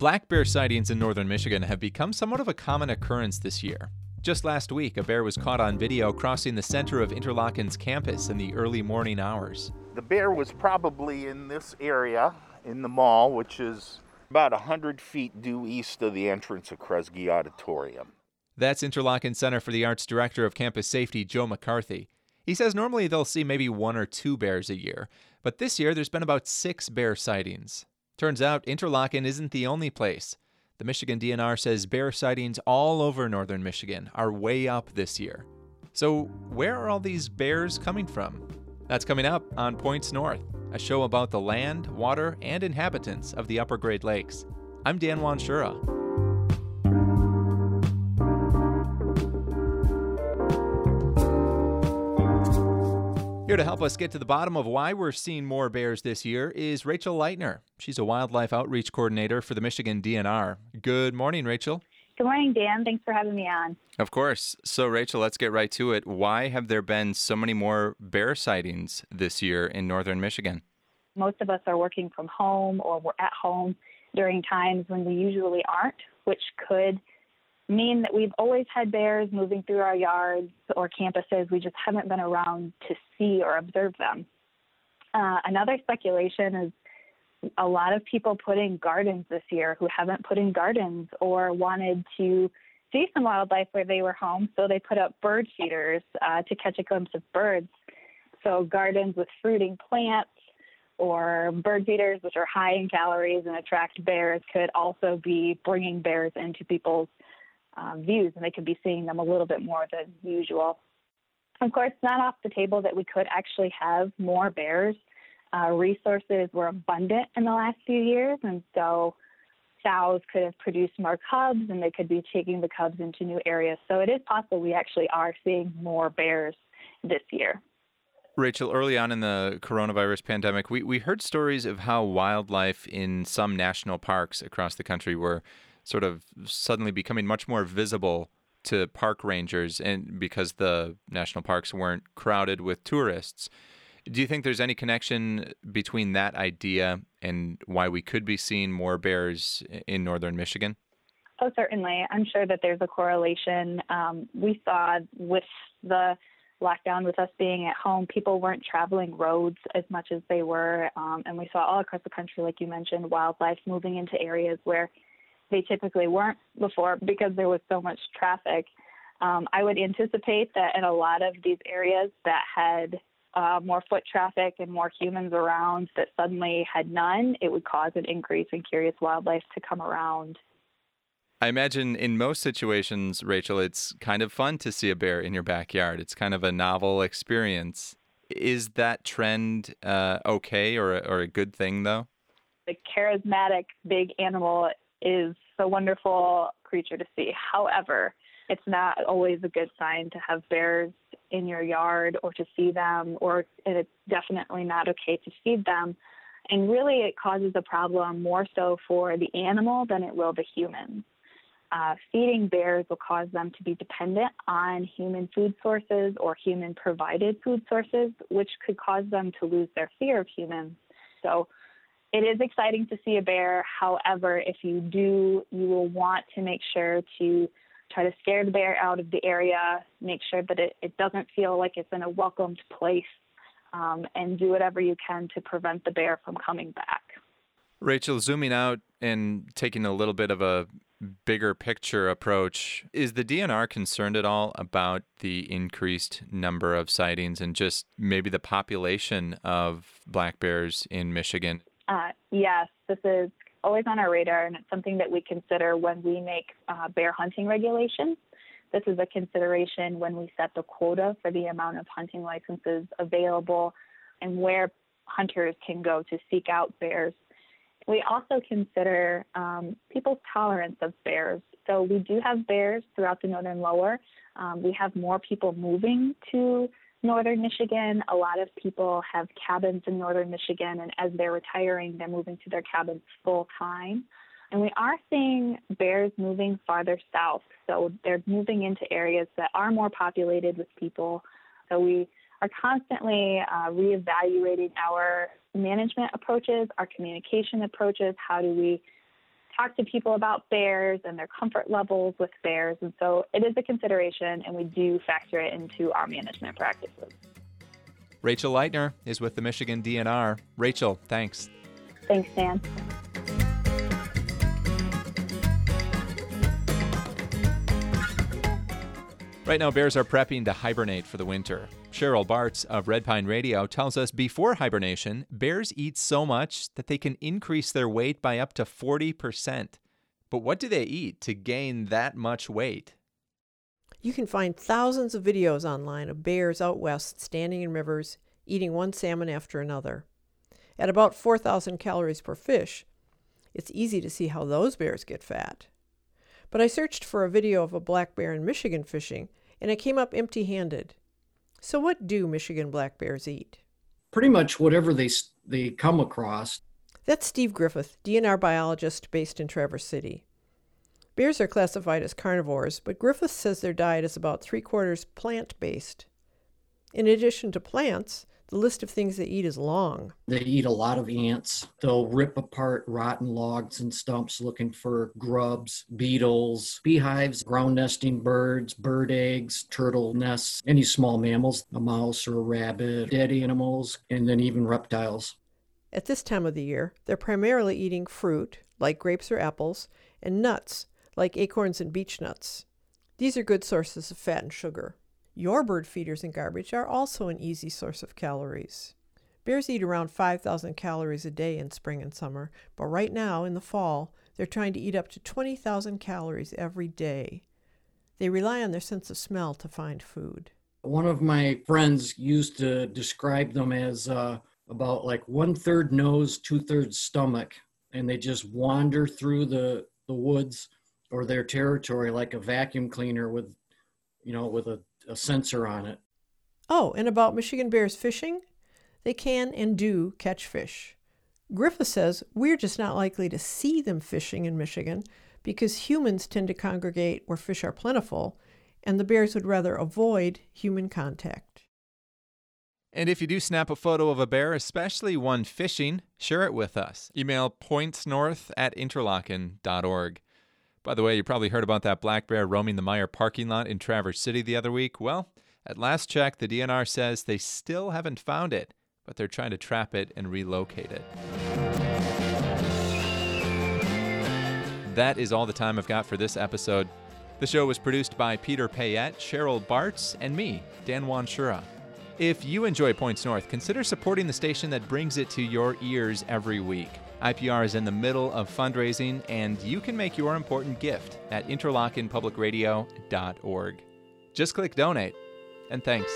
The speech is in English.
Black bear sightings in northern Michigan have become somewhat of a common occurrence this year. Just last week, a bear was caught on video crossing the center of Interlochen's campus in the early morning hours. The bear was probably in this area in the mall, which is about 100 feet due east of the entrance of Kresge Auditorium. That's Interlochen Center for the Arts Director of Campus Safety, Joe McCarthy. He says normally they'll see maybe one or two bears a year, but this year there's been about six bear sightings. Turns out Interlochen isn't the only place. The Michigan DNR says bear sightings all over northern Michigan are way up this year. So, where are all these bears coming from? That's coming up on Points North, a show about the land, water, and inhabitants of the upper Great Lakes. I'm Dan Wanschura. Here to help us get to the bottom of why we're seeing more bears this year is Rachel Leightner. She's a wildlife outreach coordinator for the Michigan DNR. Good morning, Rachel. Good morning, Dan. Thanks for having me on. Of course. So, Rachel, let's get right to it. Why have there been so many more bear sightings this year in northern Michigan? Most of us are working from home or we're at home during times when we usually aren't, which could mean that we've always had bears moving through our yards or campuses. We just haven't been around to see or observe them. Uh, another speculation is a lot of people put in gardens this year who haven't put in gardens or wanted to see some wildlife where they were home, so they put up bird feeders uh, to catch a glimpse of birds. So, gardens with fruiting plants or bird feeders, which are high in calories and attract bears, could also be bringing bears into people's um, views, and they could be seeing them a little bit more than usual. Of course, not off the table that we could actually have more bears. Uh, resources were abundant in the last few years, and so sows could have produced more cubs, and they could be taking the cubs into new areas. So it is possible we actually are seeing more bears this year. Rachel, early on in the coronavirus pandemic, we, we heard stories of how wildlife in some national parks across the country were sort of suddenly becoming much more visible to park rangers and because the national parks weren't crowded with tourists. Do you think there's any connection between that idea and why we could be seeing more bears in northern Michigan? Oh, certainly. I'm sure that there's a correlation. Um, we saw with the lockdown, with us being at home, people weren't traveling roads as much as they were. Um, and we saw all across the country, like you mentioned, wildlife moving into areas where they typically weren't before because there was so much traffic. Um, I would anticipate that in a lot of these areas that had uh, more foot traffic and more humans around that suddenly had none, it would cause an increase in curious wildlife to come around. I imagine in most situations, Rachel, it's kind of fun to see a bear in your backyard. It's kind of a novel experience. Is that trend uh, okay or, or a good thing, though? The charismatic big animal is a wonderful creature to see. However, it's not always a good sign to have bears in your yard or to see them, or it's definitely not okay to feed them. And really, it causes a problem more so for the animal than it will the humans. Uh, feeding bears will cause them to be dependent on human food sources or human provided food sources, which could cause them to lose their fear of humans. So, it is exciting to see a bear. However, if you do, you will want to make sure to try to scare the bear out of the area, make sure that it, it doesn't feel like it's in a welcomed place, um, and do whatever you can to prevent the bear from coming back. Rachel, zooming out and taking a little bit of a bigger picture approach, is the DNR concerned at all about the increased number of sightings and just maybe the population of black bears in Michigan? Yes, this is always on our radar, and it's something that we consider when we make uh, bear hunting regulations. This is a consideration when we set the quota for the amount of hunting licenses available and where hunters can go to seek out bears. We also consider um, people's tolerance of bears. So we do have bears throughout the northern lower. Um, we have more people moving to northern Michigan. A lot of people have cabins in northern Michigan, and as they're retiring, they're moving to their cabins full time. And we are seeing bears moving farther south. So they're moving into areas that are more populated with people. So we are constantly uh, reevaluating our management approaches, our communication approaches. How do we talk to people about bears and their comfort levels with bears. And so it is a consideration, and we do factor it into our management practices. Rachel Leightner is with the Michigan DNR. Rachel, thanks. Thanks, Dan. Right now, bears are prepping to hibernate for the winter. Cheryl Bartz of Red Pine Radio tells us before hibernation, bears eat so much that they can increase their weight by up to 40%. But what do they eat to gain that much weight? You can find thousands of videos online of bears out west standing in rivers, eating one salmon after another. At about 4,000 calories per fish, it's easy to see how those bears get fat. But I searched for a video of a black bear in Michigan fishing, and it came up empty handed. So, what do Michigan black bears eat? Pretty much whatever they, they come across. That's Steve Griffith, DNR biologist based in Traverse City. Bears are classified as carnivores, but Griffith says their diet is about three quarters plant based. In addition to plants, the list of things they eat is long. They eat a lot of ants. They'll rip apart rotten logs and stumps looking for grubs, beetles, beehives, ground nesting birds, bird eggs, turtle nests, any small mammals, a mouse or a rabbit, dead animals, and then even reptiles. At this time of the year, they're primarily eating fruit, like grapes or apples, and nuts, like acorns and beech nuts. These are good sources of fat and sugar. Your bird feeders and garbage are also an easy source of calories. Bears eat around 5,000 calories a day in spring and summer, but right now, in the fall, they're trying to eat up to 20,000 calories every day. They rely on their sense of smell to find food. One of my friends used to describe them as uh, about like one third nose, two thirds stomach, and they just wander through the, the woods or their territory like a vacuum cleaner with, you know, with a a sensor on it. Oh, and about Michigan bears fishing? They can and do catch fish. Griffith says we're just not likely to see them fishing in Michigan because humans tend to congregate where fish are plentiful, and the bears would rather avoid human contact. And if you do snap a photo of a bear, especially one fishing, share it with us. Email pointsnorth at interlochen.org. By the way, you probably heard about that black bear roaming the Meijer parking lot in Traverse City the other week. Well, at last check, the DNR says they still haven't found it, but they're trying to trap it and relocate it. That is all the time I've got for this episode. The show was produced by Peter Payette, Cheryl Bartz, and me, Dan Wanschura. If you enjoy Points North, consider supporting the station that brings it to your ears every week. IPR is in the middle of fundraising, and you can make your important gift at interlochenpublicradio.org. Just click donate, and thanks.